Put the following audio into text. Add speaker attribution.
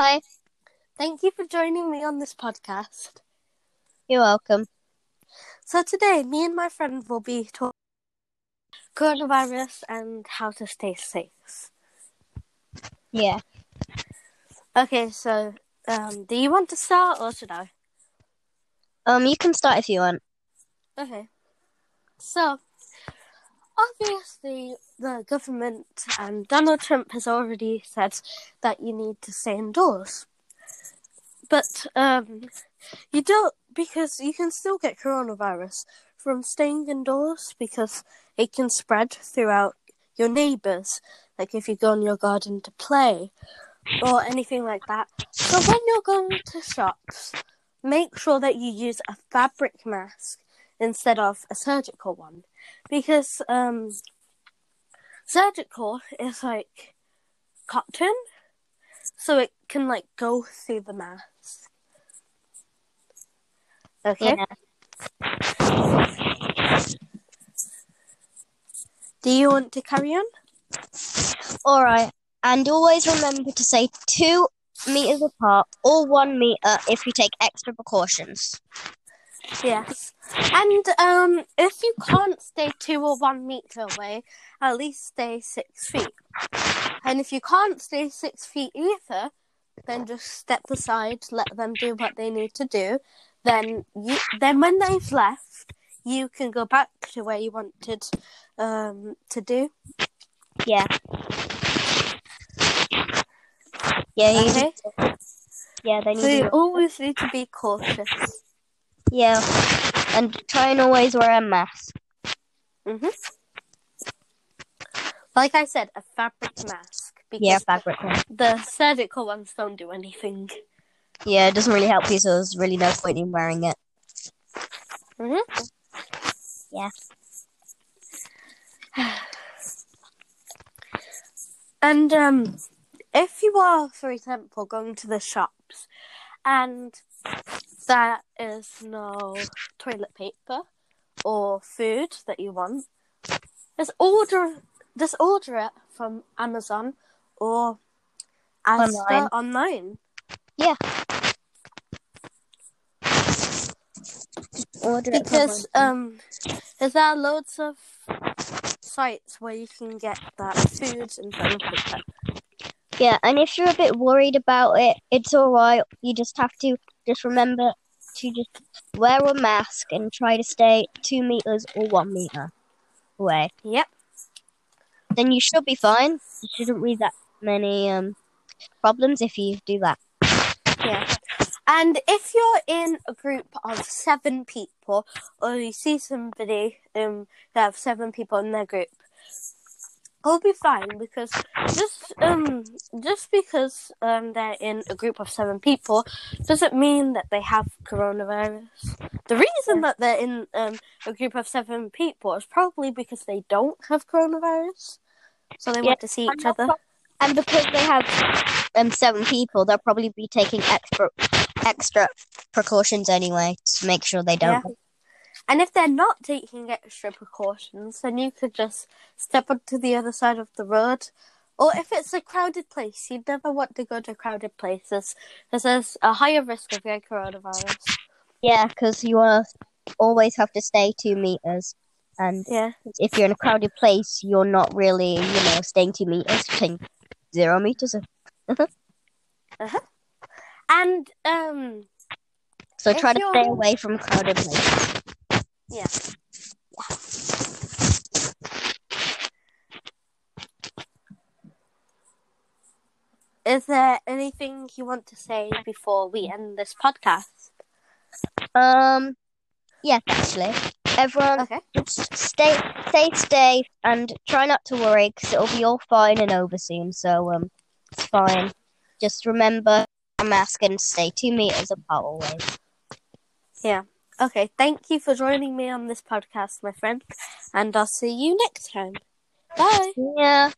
Speaker 1: Hi.
Speaker 2: Thank you for joining me on this podcast.
Speaker 1: You're welcome.
Speaker 2: So today, me and my friend will be talking coronavirus and how to stay safe.
Speaker 1: Yeah.
Speaker 2: Okay, so um, do you want to start or should I?
Speaker 1: Um, you can start if you want.
Speaker 2: Okay. So, obviously, the government and Donald Trump has already said that you need to stay indoors. But um, you don't, because you can still get coronavirus from staying indoors because it can spread throughout your neighbours. Like if you go in your garden to play or anything like that. So when you're going to shops, make sure that you use a fabric mask instead of a surgical one because um, surgical is like cotton, so it can like go through the mask. Okay.
Speaker 1: Yeah.
Speaker 2: Do you want to carry on?
Speaker 1: All right. And always remember to say two meters apart or one meter if you take extra precautions.
Speaker 2: Yes. And um, if you can't stay two or one meter away, at least stay six feet. And if you can't stay six feet either, then just step aside, let them do what they need to do. Then you, then when they've left, you can go back to where you wanted um, to do.
Speaker 1: Yeah. Yeah. You
Speaker 2: Okay.
Speaker 1: yeah. They need.
Speaker 2: So you always need to be cautious.
Speaker 1: Yeah. And try and always wear a mask.
Speaker 2: hmm Like I said, a fabric mask because
Speaker 1: Yeah, fabric mask.
Speaker 2: the surgical ones don't do anything.
Speaker 1: Yeah, it doesn't really help you, so there's really no point in wearing it.
Speaker 2: hmm
Speaker 1: Yeah.
Speaker 2: And um, if you are, for example, going to the shops and there is no toilet paper or food that you want, just order just order it from Amazon or Asda
Speaker 1: Online.
Speaker 2: online.
Speaker 1: Yeah. Order
Speaker 2: Because um, there are loads of sites where you can get that food and toilet paper.
Speaker 1: Yeah, and if you're a bit worried about it, it's alright. You just have to just remember to just wear a mask and try to stay two meters or one meter away.
Speaker 2: Yep.
Speaker 1: Then you should be fine. You shouldn't be that many um problems if you do that.
Speaker 2: Yeah. And if you're in a group of seven people, or you see somebody um that have seven people in their group, it'll be fine because just um just because um they're in a group of seven people doesn't mean that they have coronavirus. The reason that they're in um a group of seven people is probably because they don't have coronavirus, so they
Speaker 1: Yeah,
Speaker 2: want to see each other.
Speaker 1: And because they have um seven people, they'll probably be taking extra extra precautions anyway to make sure they don't.
Speaker 2: And if they're not taking extra precautions, then you could just step onto the other side of the road. Or if it's a crowded place, you'd never want to go to crowded places because there's a higher risk of getting coronavirus.
Speaker 1: Yeah, because you always have to stay two meters. And
Speaker 2: Yeah.
Speaker 1: if you're in a crowded place, you're not really, you know, staying two meters, staying zero meters. uh huh.
Speaker 2: And um
Speaker 1: So try to
Speaker 2: you're-
Speaker 1: stay away from crowded places.
Speaker 2: Yeah. Is there anything you want to say before we end this podcast?
Speaker 1: Um, yes, actually, everyone
Speaker 2: Okay.
Speaker 1: stay, stay safe and try not to worry because it'll be all fine and over soon. So um, it's fine. Just remember a mask and stay two meters apart always.
Speaker 2: Yeah. Okay. Thank you for joining me on this podcast, my friend. And I'll see you next time. Bye.
Speaker 1: Yeah.